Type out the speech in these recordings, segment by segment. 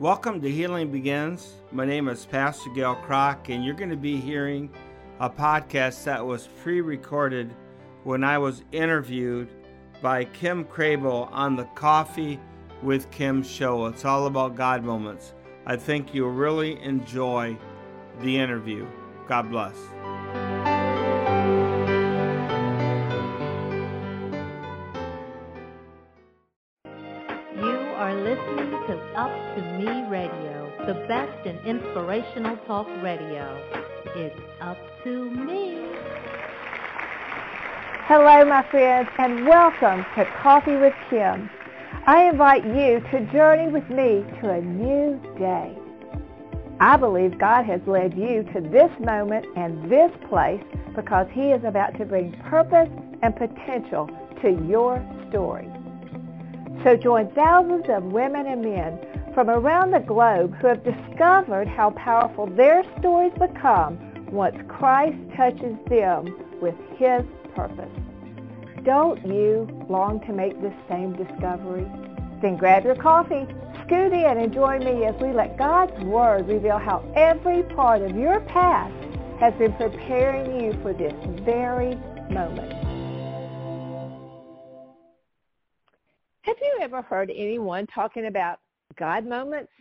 Welcome to Healing Begins. My name is Pastor Gale Kragt, and you're going to be hearing a podcast that was pre recorded when I was interviewed by Kim Crabill on the Coffee with Kim show. It's all about God moments. I think you'll really enjoy the interview. God bless. Inspirational talk radio. It's up to me. Hello, my friends, and welcome to Coffee with Kim. I invite you to journey with me to a new day. I believe God has led you to this moment and this place because he is about to bring purpose and potential to your story. So join thousands of women and men from around the globe who have discovered how powerful their stories become once Christ touches them with his purpose. Don't you long to make this same discovery? Then grab your coffee, scoot in, and join me as we let God's Word reveal how every part of your past has been preparing you for this very moment. Have you ever heard anyone talking about God moments?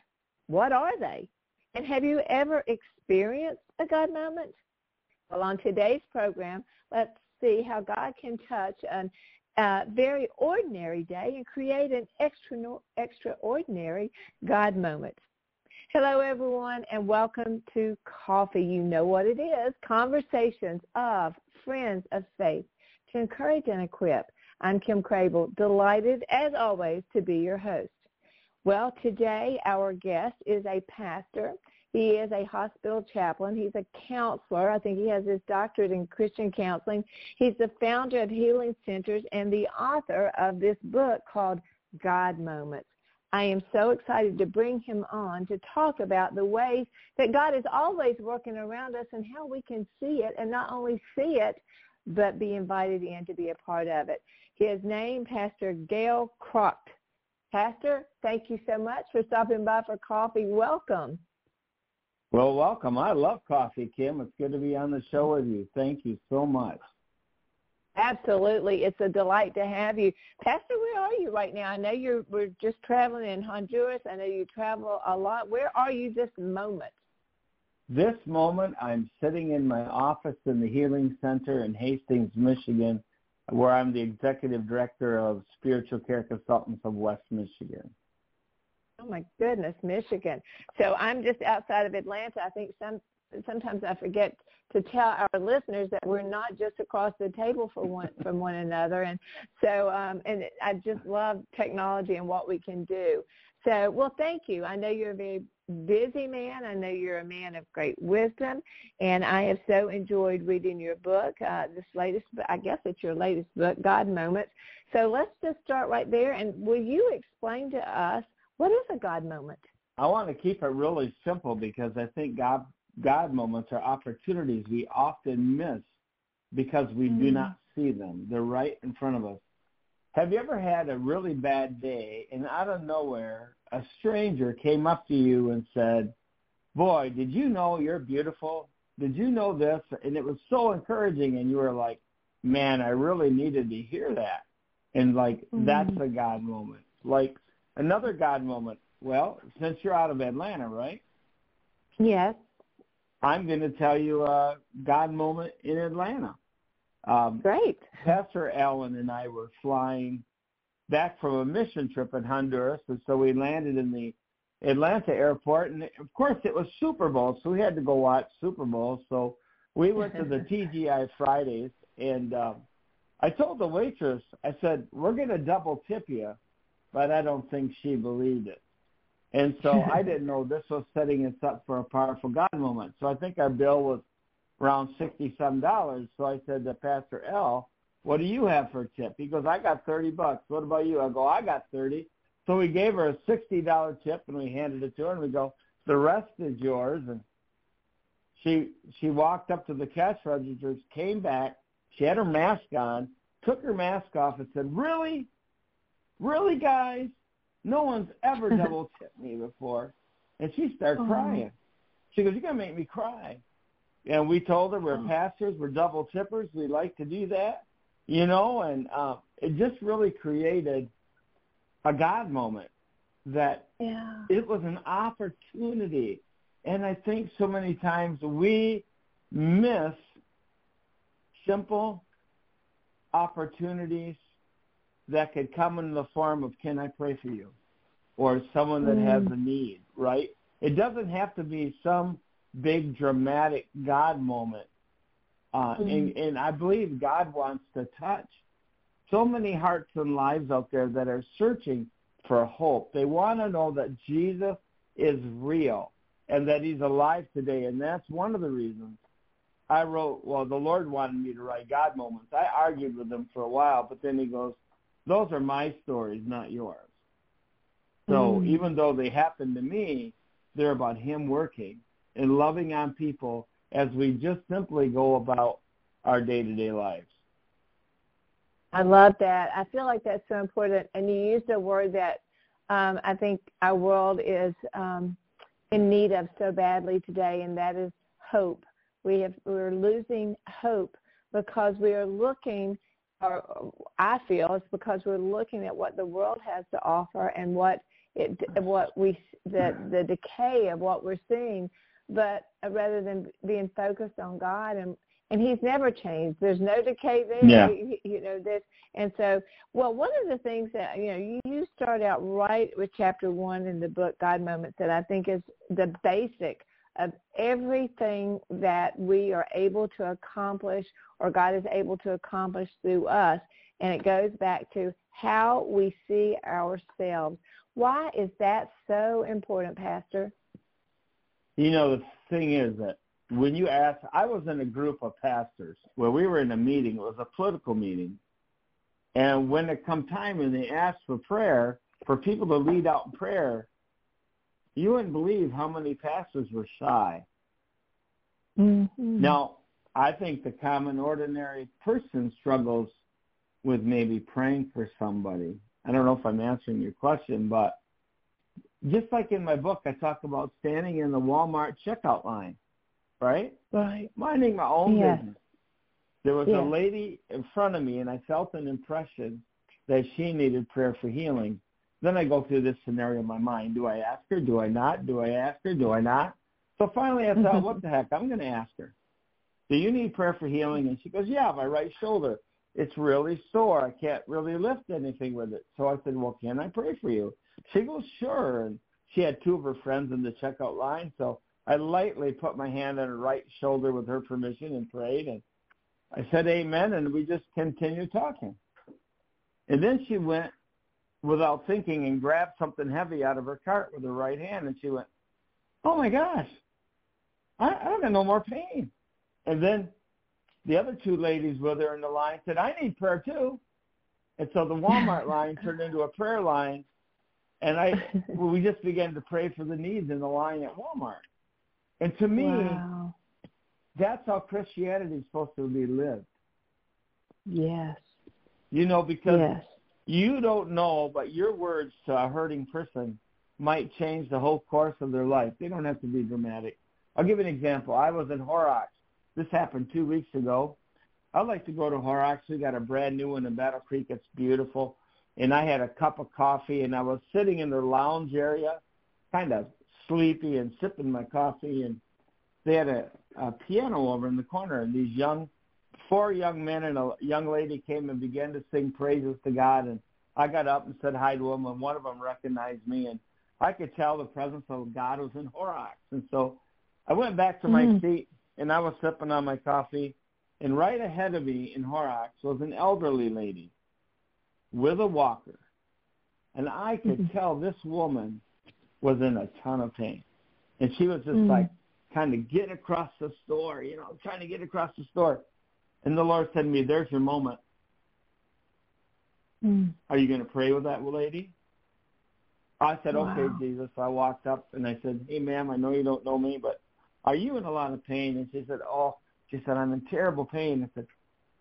What are they? And have you ever experienced a God moment? Well, on today's program, let's see how God can touch an very ordinary day and create an extra, extraordinary God moment. Hello, everyone, and welcome to Coffee. You know what it is. Conversations of friends of faith to encourage and equip. I'm Kim Crabill, delighted as always to be your host. Well, today our guest is a pastor he is a hospital chaplain. He's a counselor. I think he has his doctorate in Christian counseling. He's the founder of Healing Centers and the author of this book called God Moments. I am so excited to bring him on to talk about the ways that God is always working around us and how we can see it and not only see it, but be invited in to be a part of it. His name, Pastor Gale Kragt. Pastor, thank you so much for stopping by for coffee. Welcome. Well, welcome. I love coffee, Kim. It's good to be on the show with you. Thank you so much. Absolutely. It's a delight to have you. Pastor, where are you right now? I know you're we're just traveling in Honduras. I know you travel a lot. Where are you this moment? This moment I'm sitting in my office in the Healing Center in Hastings, Michigan, where I'm the executive director of Spiritual Care Consultants of West Michigan. Oh my goodness, Michigan. So I'm just outside of Atlanta. I think some sometimes I forget to tell our listeners that we're not just across the table for one from one another. And so um and I just love technology and what we can do. So, well, thank you. I know you're a very busy man. I know you're a man of great wisdom, and I have so enjoyed reading your book. Uh, this latest, I guess it's your latest book, God Moments. So let's just start right there. And will you explain to us what is a God moment? I want to keep it really simple because I think God God moments are opportunities we often miss because we mm. do not see them. They're right in front of us. Have you ever had a really bad day and out of nowhere a stranger came up to you and said, "Boy, did you know you're beautiful? Did you know this?" And it was so encouraging and you were like, "Man, I really needed to hear that." And like mm. that's a God moment. Like Another God moment. Well, since you're out of Atlanta, right? Yes. I'm going to tell you a God moment in Atlanta. Um, Great. Pastor Allen and I were flying back from a mission trip in Honduras, and so we landed in the Atlanta airport, and of course it was Super Bowl, so we had to go watch Super Bowl. So we went to the TGI Fridays, and um, I told the waitress, I said, "We're going to double tip you but I don't think she believed it. And so I didn't know this was setting us up for a powerful God moment. So I think our bill was around sixty some dollars. So I said to Pastor L, "What do you have for a tip?" He goes, "I got thirty bucks. What about you?" I go, "I got 30 So we gave her a sixty dollar tip and we handed it to her and we go, "The rest is yours." And she she walked up to the cash registers, came back. She had her mask on, took her mask off, and said, "Really? Really, guys? No one's ever double tipped me before. And she started Uh-huh. crying. She goes, you're going to make me cry. And we told her we're Oh. pastors, we're double tippers, we like to do that, you know, and uh, it just really created a God moment that Yeah. it was an opportunity. And I think so many times we miss simple opportunities that could come in the form of, can I pray for you? Or someone that has Mm. a need, right? It doesn't have to be some big dramatic God moment. Uh, Mm. and, and I believe God wants to touch so many hearts and lives out there that are searching for hope. They want to know that Jesus is real and that he's alive today. And that's one of the reasons I wrote, well, the Lord wanted me to write God moments. I argued with him for a while, but then he goes, those are my stories, not yours. So Mm. even though they happen to me, they're about him working and loving on people as we just simply go about our day-to-day lives. I love that. I feel like that's so important. And you used a word that um, I think our world is um, in need of so badly today, and that is hope. We have we're losing hope because we are looking, or I feel it's because we're looking at what the world has to offer and what it what we the the decay of what we're seeing, but rather than being focused on God and and he's never changed. There's no decay there. Yeah. You, you know this, and so well, one of the things that you know you, you start out right with chapter one in the book God Moments that I think is the basic of everything that we are able to accomplish or God is able to accomplish through us, and it goes back to how we see ourselves. Why is that so important, Pastor? You know, the thing is that when you ask, I was in a group of pastors where we were in a meeting. It was a political meeting. And when it come time and they asked for prayer, for people to lead out in prayer, you wouldn't believe how many pastors were shy. Mm-hmm. Now, I think the common ordinary person struggles with maybe praying for somebody. I don't know if I'm answering your question, but just like in my book, I talk about standing in the Walmart checkout line, right? Right. Minding my own Yes. business. There was Yes. a lady in front of me, and I felt an impression that she needed prayer for healing. Then I go through this scenario in my mind. Do I ask her? Do I not? Do I ask her? Do I not? So finally I thought, what the heck? I'm going to ask her. Do you need prayer for healing? And she goes, yeah, my right shoulder. It's really sore. I can't really lift anything with it. So I said, well, can I pray for you? She goes, sure. And she had two of her friends in the checkout line. So I lightly put my hand on her right shoulder with her permission and prayed. And I said, amen. And we just continued talking. And then she went without thinking and grabbed something heavy out of her cart with her right hand. And she went, oh my gosh, I, I don't got no more pain. And then the other two ladies with her in the line said, I need prayer too. And so the Walmart line turned into a prayer line. And I, we just began to pray for the needs in the line at Walmart. And to me, wow. that's how Christianity is supposed to be lived. Yes. You know, because Yes. you don't know, but your words to a hurting person might change the whole course of their life. They don't have to be dramatic. I'll give an example. I was in Horrocks. This happened two weeks ago. I like to go to Horrocks. We got a brand new one in Battle Creek. It's beautiful. And I had a cup of coffee, and I was sitting in the lounge area, kind of sleepy and sipping my coffee. And they had a, a piano over in the corner, and these young, four young men and a young lady came and began to sing praises to God. And I got up and said hi to them, and one of them recognized me, and I could tell the presence of God was in Horrocks. And so I went back to my Mm. seat, and I was sipping on my coffee, and right ahead of me in Horrocks was an elderly lady with a walker. And I could Mhm. tell this woman was in a ton of pain. And she was just Mm. like kind of getting across the store, you know, trying to get across the store. And the Lord said to me, there's your moment. Mm. Are you going to pray with that lady? I said, okay, Jesus. I walked up and I said, hey, ma'am, I know you don't know me, but are you in a lot of pain? And she said, oh, she said, I'm in terrible pain. I said,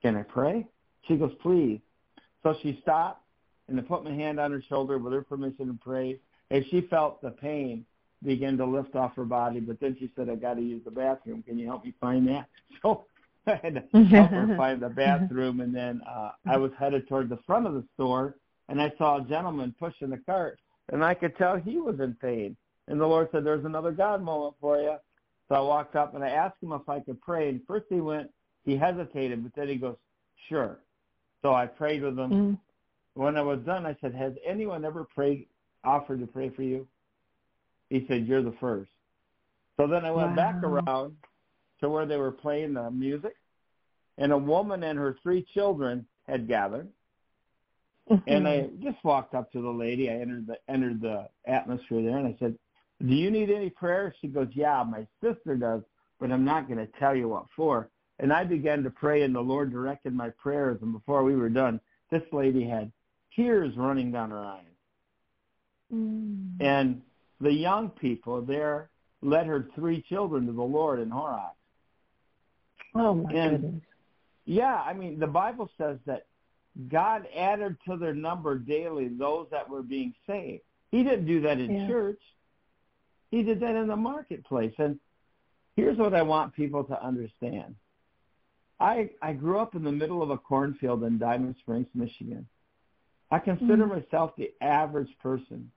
can I pray? She goes, please. So she stopped and I put my hand on her shoulder with her permission to pray. And she felt the pain begin to lift off her body, but then she said, I got to use the bathroom. Can you help me find that? So I had to help her find the bathroom, and then uh, I was headed toward the front of the store, and I saw a gentleman pushing the cart, and I could tell he was in pain. And the Lord said, there's another God moment for you. So I walked up and I asked him if I could pray. And first he went, he hesitated, but then he goes, sure. So I prayed with them. Mm. When I was done, I said, has anyone ever prayed, offered to pray for you? He said, you're the first. So then I went wow. back around to where they were playing the music, and a woman and her three children had gathered. and I just walked up to the lady. I entered the entered the atmosphere there, and I said, "Do you need any prayer?" She goes, "Yeah, my sister does, but I'm not going to tell you what for." And I began to pray, and the Lord directed my prayers. And before we were done, this lady had tears running down her eyes. Mm. And the young people there led her three children to the Lord in Horrocks. Oh my and, goodness. Yeah, I mean the Bible says that God added to their number daily those that were being saved. He didn't do that in yeah. church. He did that in the marketplace. And here's what I want people to understand. I I grew up in the middle of a cornfield in Diamond Springs, Michigan. I consider mm-hmm. myself the average person.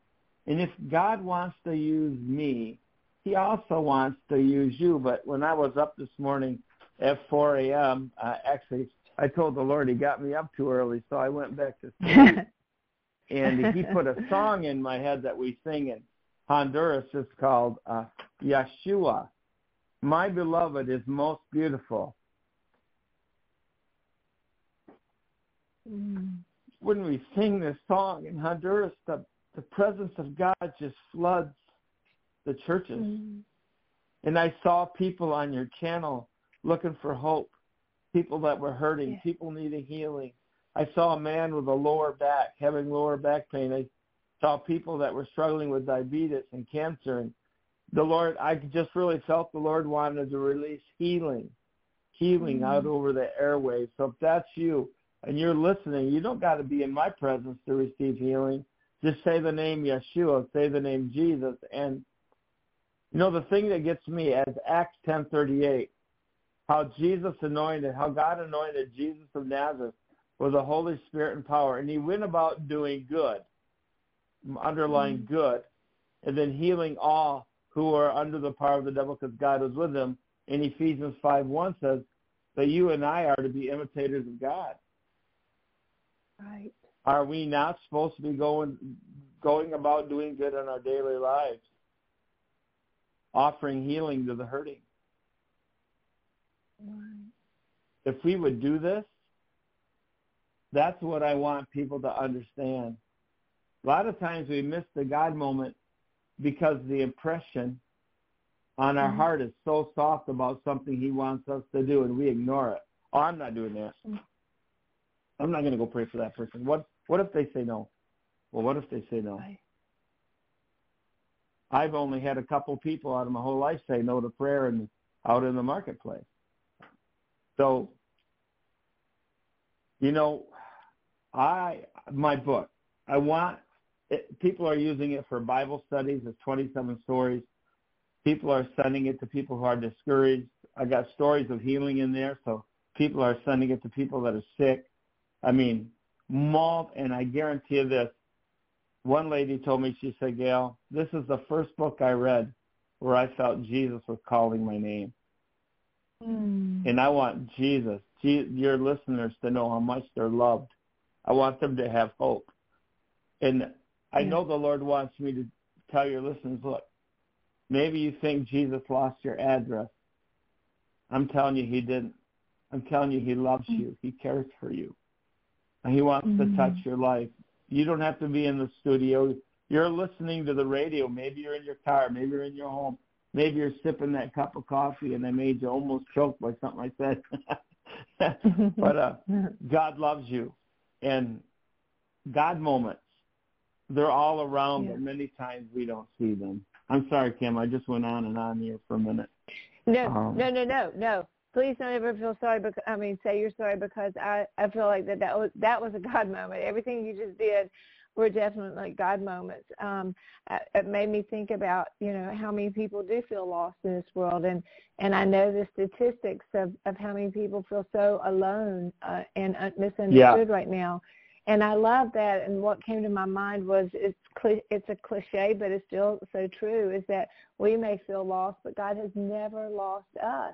And if God wants to use me, he also wants to use you. But when I was up this morning at 4 a.m., uh, actually, I told the Lord he got me up too early, so I went back to sleep. and he put a song in my head that we sing in Honduras. It's called uh, Yeshua. My beloved is most beautiful. When we sing this song in Honduras, the, the presence of God just floods the churches. Mm. And I saw people on your channel looking for hope, people that were hurting, yeah. people needing healing. I saw a man with a lower back having lower back pain. I saw people that were struggling with diabetes and cancer. And the Lord, I just really felt the Lord wanted to release healing, healing mm-hmm. out over the airwaves. So if that's you and you're listening, you don't got to be in my presence to receive healing. Just say the name Yeshua, say the name Jesus, and you know the thing that gets me is Acts ten thirty eight how Jesus anointed, how God anointed Jesus of Nazareth with the Holy Spirit and power. And he went about doing good, underlying mm-hmm. good, and then healing all who are under the power of the devil because God was with them. In Ephesians 5 1 says that you and I are to be imitators of God. Right. Are we not supposed to be going going about doing good in our daily lives? Offering healing to the hurting. If we would do this, that's what I want people to understand. A lot of times we miss the God moment because the impression on our mm-hmm. heart is so soft about something he wants us to do and we ignore it. Oh, I'm not doing that. Mm-hmm. I'm not going to go pray for that person. What what if they say no? Well, what if they say no? I've only had a couple people out of my whole life say no to prayer and out in the marketplace. So, you know, I my book. I want it, people are using it for Bible studies. It's 27 stories. People are sending it to people who are discouraged. I got stories of healing in there, so people are sending it to people that are sick. I mean, malt, and I guarantee you this. One lady told me, she said, Gale, this is the first book I read where I felt Jesus was calling my name. Mm. And I want Jesus, your listeners, to know how much they're loved. I want them to have hope. And I yeah. know the Lord wants me to tell your listeners, look, maybe you think Jesus lost your address. I'm telling you he didn't. I'm telling you he loves mm. you. He cares for you. And he wants mm. to touch your life. You don't have to be in the studio. You're listening to the radio. Maybe you're in your car. Maybe you're in your home maybe you're sipping that cup of coffee and they made you almost choke by something I said. but uh, God loves you, and God moments they're all around, yeah. but many times we don't see them. I'm sorry, Kim. I just went on and on here for a minute. No, um, no, no, no, no. Please don't ever feel sorry. Because I mean, say you're sorry because I I feel like that that was that was a God moment. Everything you just did were definitely God moments. Um, it made me think about you know how many people do feel lost in this world, and and I know the statistics of of how many people feel so alone uh, and misunderstood yeah. right now. And I love that. And what came to my mind was it's it's a cliche, but it's still so true. Is that we may feel lost, but God has never lost us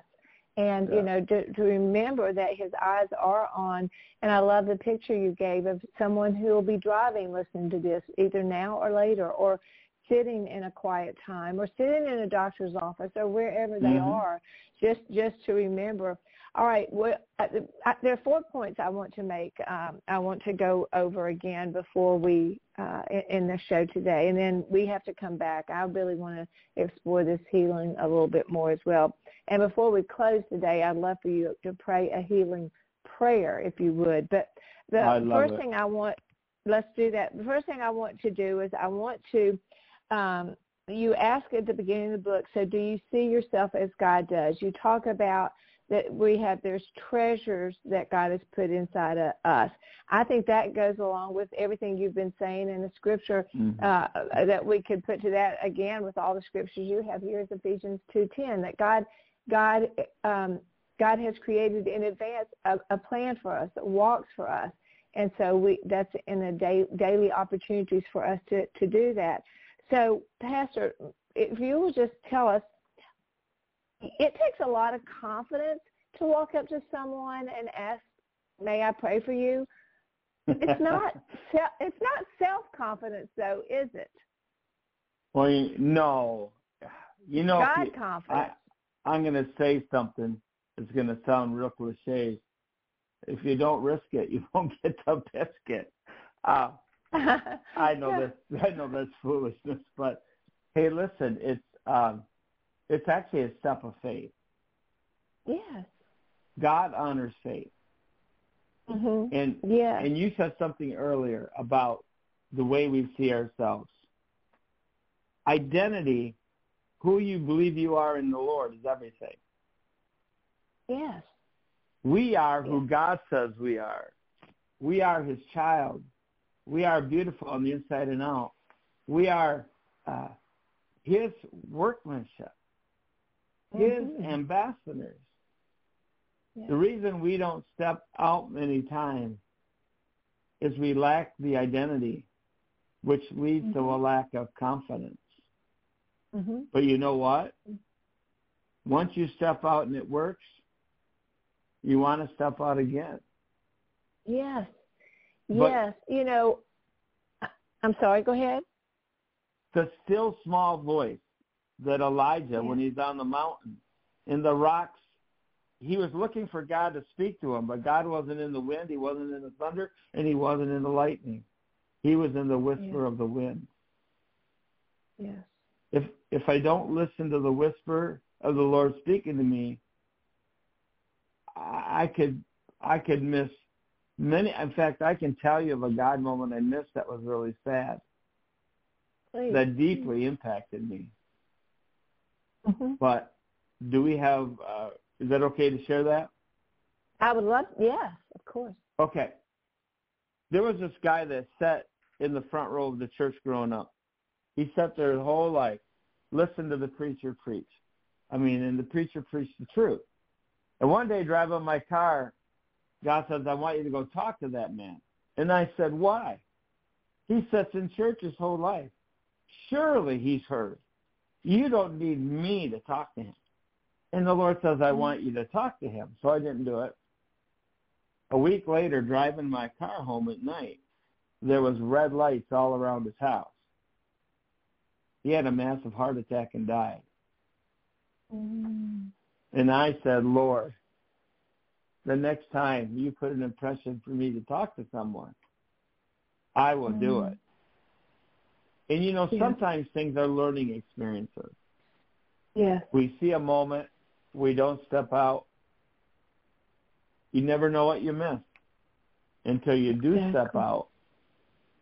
and yeah. you know to, to remember that his eyes are on and i love the picture you gave of someone who will be driving listening to this either now or later or sitting in a quiet time or sitting in a doctor's office or wherever they mm-hmm. are just just to remember all right well, there are four points i want to make um, i want to go over again before we uh, in the show today and then we have to come back i really want to explore this healing a little bit more as well and before we close today, I'd love for you to pray a healing prayer, if you would. But the first it. thing I want, let's do that. The first thing I want to do is I want to, um, you ask at the beginning of the book, so do you see yourself as God does? You talk about that we have there's treasures that God has put inside of us. I think that goes along with everything you've been saying in the scripture mm-hmm. uh, that we could put to that again with all the scriptures you have here is Ephesians 2:10 that God God um, God has created in advance a, a, plan for us that walks for us, and so we that's in the day, daily opportunities for us to to do that. So, Pastor, if you will just tell us, it takes a lot of confidence to walk up to someone and ask, "May I pray for you?" It's not it's not self confidence though, is it? Well, no. You know, God confidence. I'm going to say something that's going to sound real cliche. If you don't risk it, you won't get the biscuit. Uh, I know this. I know that's foolishness, but hey, listen, it's um, it's actually a step of faith. Yes. God honors faith. Mm-hmm. And yeah. and you said something earlier about the way we see ourselves. Identity who you believe you are in the Lord is everything. Yes. We are who God says we are. We are his child. We are beautiful on the inside and out. We are uh, his workmanship, his mm-hmm. ambassadors. The reason we don't step out many times is we lack the identity, which leads mm-hmm. to a lack of confidence. Mm-hmm. But you know what? Once you step out and it works, you want to step out again. Yes. But yes. You know, I'm sorry, go ahead. The still small voice that Elijah, when he's on the mountain, in the rocks, he was looking for God to speak to him, but God wasn't in the wind, he wasn't in the thunder, and he wasn't in the lightning. He was in the whisper of the wind. Yes if if I don't listen to the whisper of the Lord speaking to me, I, could I could miss many. In fact, I can tell you of a God moment I missed that was really sad. Please. That deeply impacted me. Mm-hmm. But do we have? Uh, is that okay to share that? I would love. Yes, of course. Okay. There was this guy that sat in the front row of the church growing up he sat there his whole life, listened to the preacher preach. I mean, and the preacher preached the truth. And one day, driving my car, God says, I want you to go talk to that man. And I said, why? He sits in church his whole life. Surely he's heard. You don't need me to talk to him. And the Lord says, I want you to talk to him. So I didn't do it. A week later, driving my car home at night, there was red lights all around his house. He had a massive heart attack and died. Mm. And I said, Lord, the next time you put an impression for me to talk to someone, I will mm. do it. And you know, yeah. sometimes things are learning experiences. Yeah. We see a moment, we don't step out. You never know what you missed until you do exactly. step out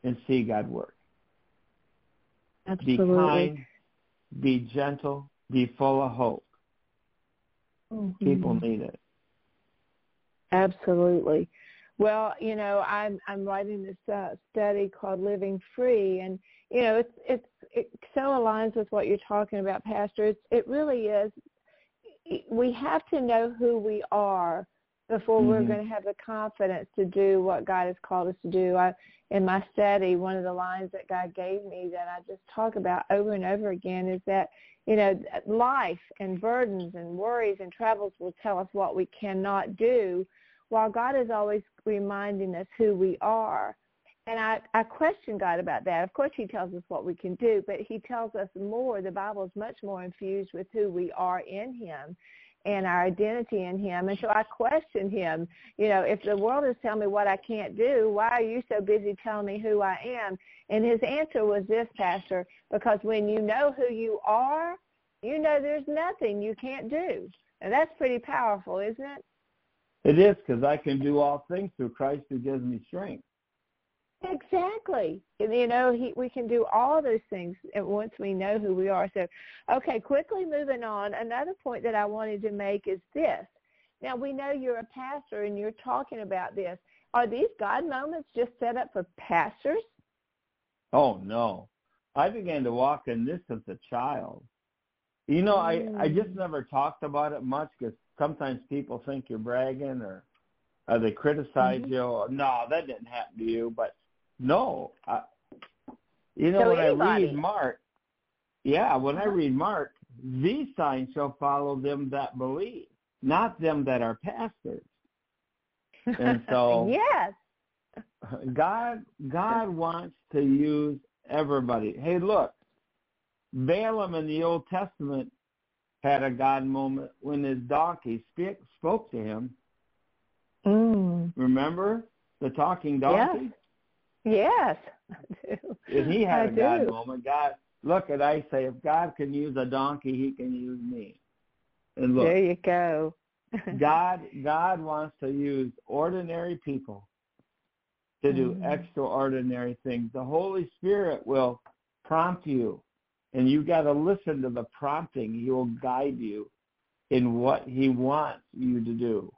and see God work. Absolutely. Be kind, be gentle, be full of hope. Mm-hmm. People need it. Absolutely. Well, you know, I'm I'm writing this uh, study called Living Free, and you know, it's it's it so aligns with what you're talking about, Pastor. It's it really is. We have to know who we are before mm-hmm. we're going to have the confidence to do what God has called us to do. I, in my study, one of the lines that God gave me that I just talk about over and over again is that you know life and burdens and worries and troubles will tell us what we cannot do, while God is always reminding us who we are. And I, I question God about that. Of course, he tells us what we can do, but he tells us more. The Bible is much more infused with who we are in him and our identity in him. And so I questioned him, you know, if the world is telling me what I can't do, why are you so busy telling me who I am? And his answer was this, Pastor, because when you know who you are, you know there's nothing you can't do. And that's pretty powerful, isn't it? It is because I can do all things through Christ who gives me strength. Exactly. You know, he, we can do all those things once we know who we are. So, okay, quickly moving on. Another point that I wanted to make is this. Now, we know you're a pastor and you're talking about this. Are these God moments just set up for pastors? Oh, no. I began to walk in this as a child. You know, mm. I, I just mm. never talked about it much because sometimes people think you're bragging or, or they criticize mm-hmm. you. no, that didn't happen to you. But no, I, you know so when anybody. I read Mark, yeah, when uh-huh. I read Mark, these signs shall follow them that believe, not them that are pastors. And so, yes, God, God wants to use everybody. Hey, look, Balaam in the Old Testament had a God moment when his donkey speak, spoke to him. Mm. Remember the talking donkey? Yes, yes I do. And he had I a do. God moment. God, look at I say, if God can use a donkey, He can use me. And look, there you go. God, God wants to use ordinary people to do mm. extraordinary things. The Holy Spirit will prompt you and you got to listen to the prompting. He will guide you in what he wants you to do.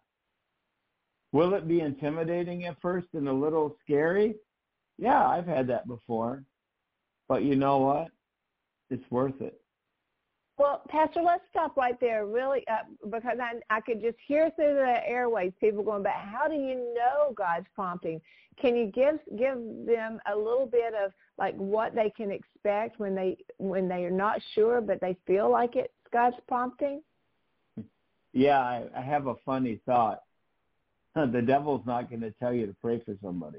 Will it be intimidating at first and a little scary? Yeah, I've had that before. But you know what? It's worth it. Well, Pastor, let's stop right there, really, uh, because I, I could just hear through the airways people going, "But how do you know God's prompting?" Can you give give them a little bit of like what they can expect when they when they are not sure, but they feel like it's God's prompting? Yeah, I, I have a funny thought. The devil's not going to tell you to pray for somebody.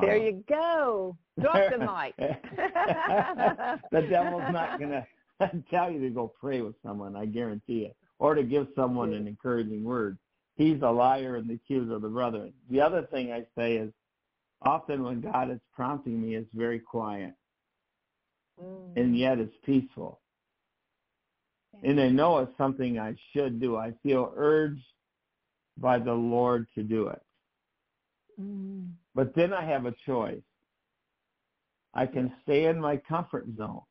There uh, you go. Drop the mic. the devil's not going to tell you to go pray with someone, I guarantee it, or to give someone an encouraging word. He's a liar and the accuser of the brethren. The other thing I say is often when God is prompting me, it's very quiet. Mm. And yet it's peaceful. And I know it's something I should do. I feel urged by the Lord to do it. Mm. But then I have a choice. I can stay in my comfort zone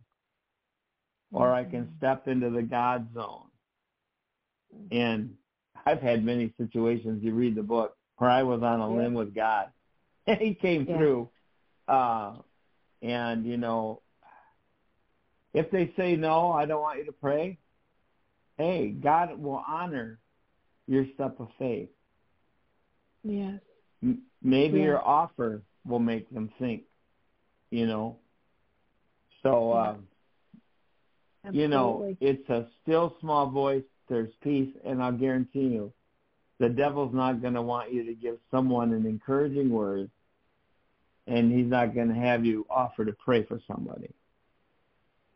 or I can mm-hmm. step into the God zone. And I've had many situations, you read the book, where I was on a limb with God. And he came yeah. through. Uh, and, you know, if they say no, I don't want you to pray, hey, God will honor your step of faith. Yes. Maybe your offer will make them think, you know. So, uh, Absolutely. You know, it's a still small voice. There's peace, and I'll guarantee you, the devil's not going to want you to give someone an encouraging word, and he's not going to have you offer to pray for somebody.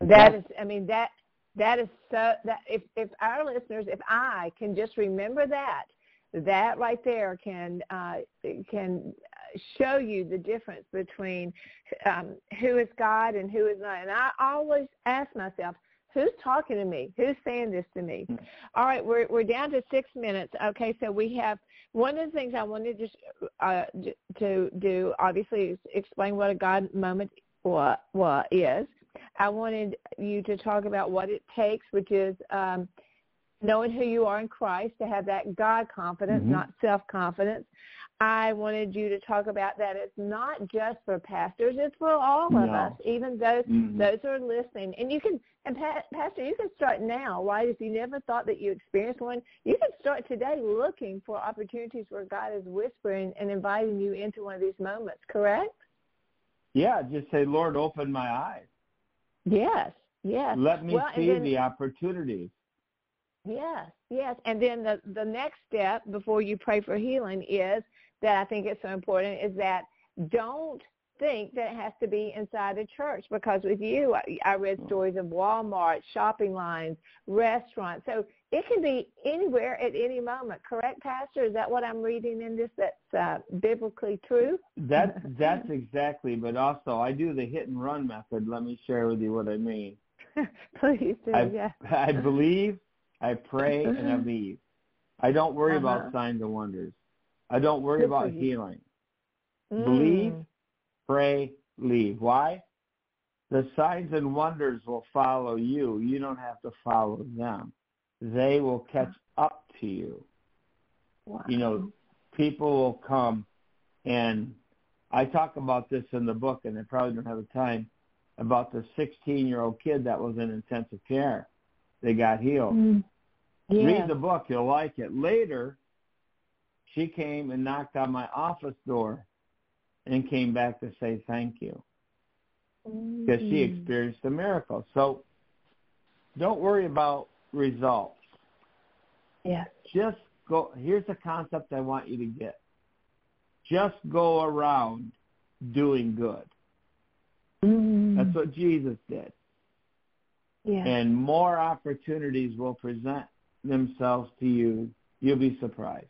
That is, I mean, that that is so. That if if our listeners, if I can just remember that, that right there can uh, can show you the difference between um, who is God and who is not. And I always ask myself, Who's talking to me? Who's saying this to me? Hmm. All right, we're we're down to six minutes. Okay, so we have one of the things I wanted to uh, to do. Obviously, is explain what a God moment what what is. I wanted you to talk about what it takes, which is um, knowing who you are in Christ to have that God confidence, mm-hmm. not self confidence. I wanted you to talk about that it's not just for pastors; it's for all of No. us, even those Mhm. those who are listening. And you can, and pa- Pastor, you can start now, right? If you never thought that you experienced one, you can start today looking for opportunities where God is whispering and inviting you into one of these moments. Correct? Yeah, just say, Lord, open my eyes. Yes. Yes. Let me Well, see then- the opportunities. Yes, yes. And then the the next step before you pray for healing is that I think it's so important is that don't think that it has to be inside a church because with you I, I read stories of Walmart, shopping lines, restaurants. So it can be anywhere at any moment. Correct, Pastor? Is that what I'm reading in this that's uh, biblically true? That that's exactly. But also, I do the hit and run method. Let me share with you what I mean. Please do. I, yeah. I believe, I pray, and I believe. I don't worry Uh-huh. about signs and wonders. I don't worry Good about healing. Believe, Mm. pray, leave. Why? The signs and wonders will follow you. You don't have to follow them. They will catch up to you. Wow. You know, people will come and I talk about this in the book and I probably don't have the time about the 16 year old kid that was in intensive care. They got healed. Mm. Yes. Read the book, you'll like it. Later, she came and knocked on my office door and came back to say thank you because she Mm. experienced a miracle. So don't worry about results. Yes. Just go. Here's the concept I want you to get. Just go around doing good. Mm. That's what Jesus did. yeah. And more opportunities will present themselves to you. You'll be surprised.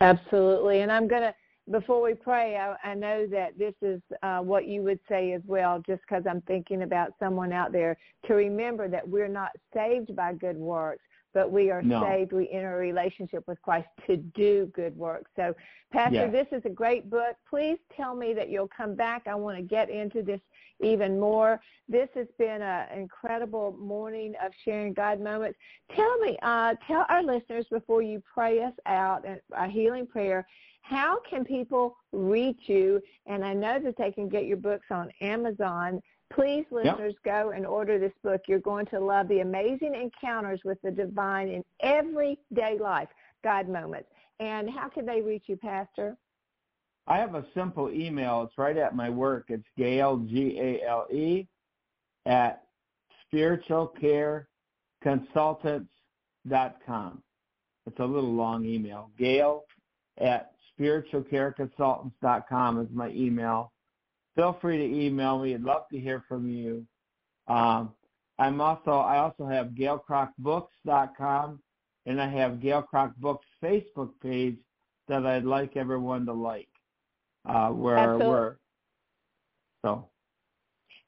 Absolutely. And I'm going to, before we pray, I, I know that this is uh, what you would say as well, just because I'm thinking about someone out there, to remember that we're not saved by good works, but we are No. saved. We enter a relationship with Christ to do good works. So, Pastor, Yes. this is a great book. Please tell me that you'll come back. I want to get into this even more. This has been an incredible morning of sharing God moments. Tell me, uh, tell our listeners before you pray us out a healing prayer, how can people reach you? And I know that they can get your books on Amazon. Please, listeners, go and order this book. You're going to love the amazing encounters with the divine in everyday life, God moments. And how can they reach you, Pastor? I have a simple email. It's right at my work. It's Gale, G-A-L-E, at spiritualcareconsultants.com. It's a little long email. Gale at spiritualcareconsultants.com is my email. Feel free to email me. I'd love to hear from you. Um, I'm also I also have galekragtbooks.com and I have Gale Kragt Books Facebook page that I'd like everyone to like. Uh, where Absolutely. we're so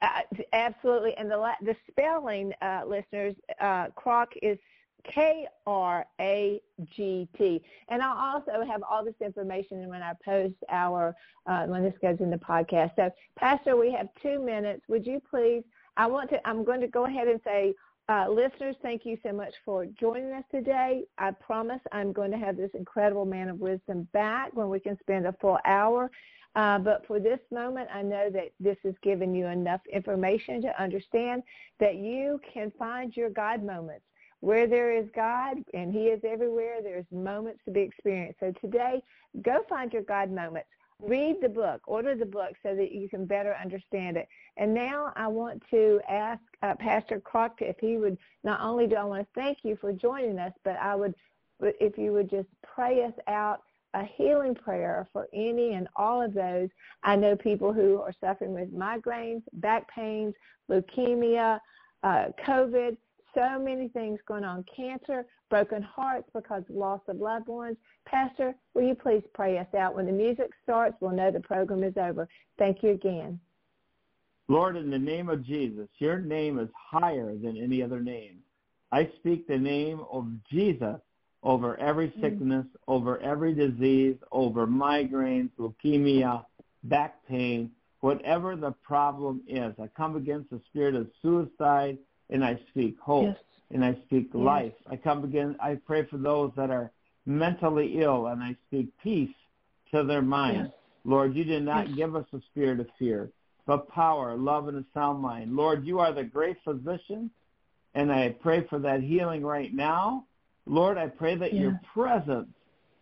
Uh, absolutely. And the la- the spelling, uh, listeners, uh, Kragt is K R A G T. And I'll also have all this information when I post our uh, when this goes in the podcast. So, Pastor, we have two minutes. Would you please? I want to. I'm going to go ahead and say. Uh, listeners, thank you so much for joining us today. I promise I'm going to have this incredible man of wisdom back when we can spend a full hour uh, but for this moment, I know that this has given you enough information to understand that you can find your God moments. Where there is God and He is everywhere, there's moments to be experienced. So today, go find your God moments. Read the book, order the book so that you can better understand it. And now I want to ask uh, Pastor Kragt if he would, not only do I want to thank you for joining us, but I would, if you would just pray us out a healing prayer for any and all of those. I know people who are suffering with migraines, back pains, leukemia, uh, COVID, so many things going on, cancer, broken hearts because of loss of loved ones. Pastor, will you please pray us out? When the music starts, we'll know the program is over. Thank you again. Lord, in the name of Jesus, your name is higher than any other name. I speak the name of Jesus over every mm-hmm. sickness, over every disease, over migraines, leukemia, back pain, whatever the problem is. I come against the spirit of suicide and I speak hope Yes. and I speak Yes. life. I come again, I pray for those that are mentally ill and I speak peace to their mind. Lord, you did not give us a spirit of fear, but power, love, and a sound mind. Lord, you are the great physician, and I pray for that healing right now. Lord, I pray that your presence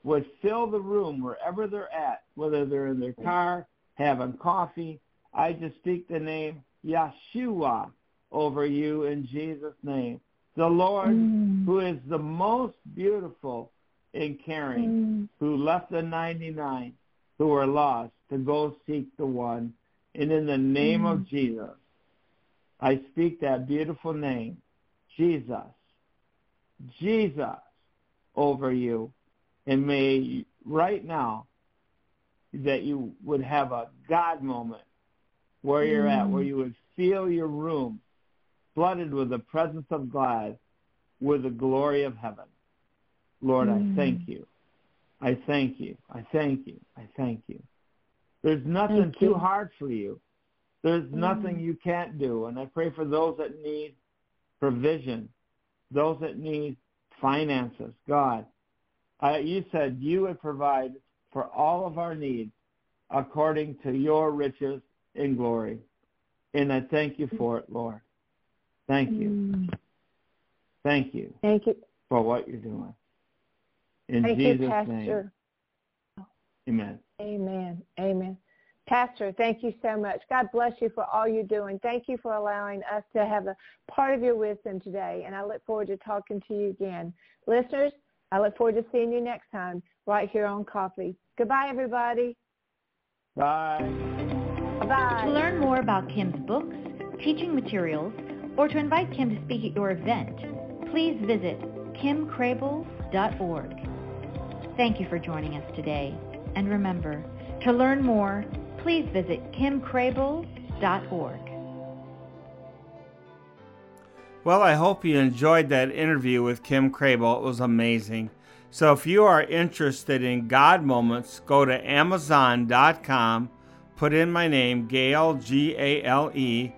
would fill the room wherever they're at, whether they're in their car, having coffee. I just speak the name Yeshua over you in Jesus' name. The Lord Mm. who is the most beautiful and caring, Mm. who left the 99 who were lost to go seek the one. And in the name Mm. of Jesus, I speak that beautiful name, Jesus, Jesus, over you. And may right now that you would have a God moment where you're at, Mm. where you would feel your room flooded with the presence of God, with the glory of heaven. Lord, Mm. I thank you. I thank you. I thank you. I thank you. There's nothing Thank too you. hard for you. There's nothing Mm. you can't do. And I pray for those that need provision, those that need finances. God, I, you said you would provide for all of our needs according to your riches in glory. And I thank you for it, Lord. Thank you. Mm. Thank you Thank you. for what you're doing. In Thank Jesus' you, name, amen. Amen. Amen. Pastor, thank you so much. God bless you for all you're doing. Thank you for allowing us to have a part of your wisdom today. And I look forward to talking to you again. Listeners, I look forward to seeing you next time right here on Coffee. Goodbye, everybody. Bye. Bye-bye. To learn more about Kim's books, teaching materials, or to invite Kim to speak at your event, please visit kimcrabill.org. Thank you for joining us today. And remember, to learn more, please visit kimcrabill.org. Well, I hope you enjoyed that interview with Kim Crabill. It was amazing. So if you are interested in God moments, go to amazon.com, put in my name, Gale, G A L E,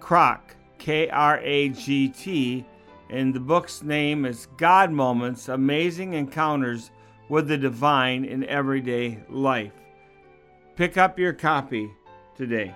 Kragt, K R A G T, and the book's name is God Moments Amazing Encounters with the Divine in Everyday Life. Pick up your copy today.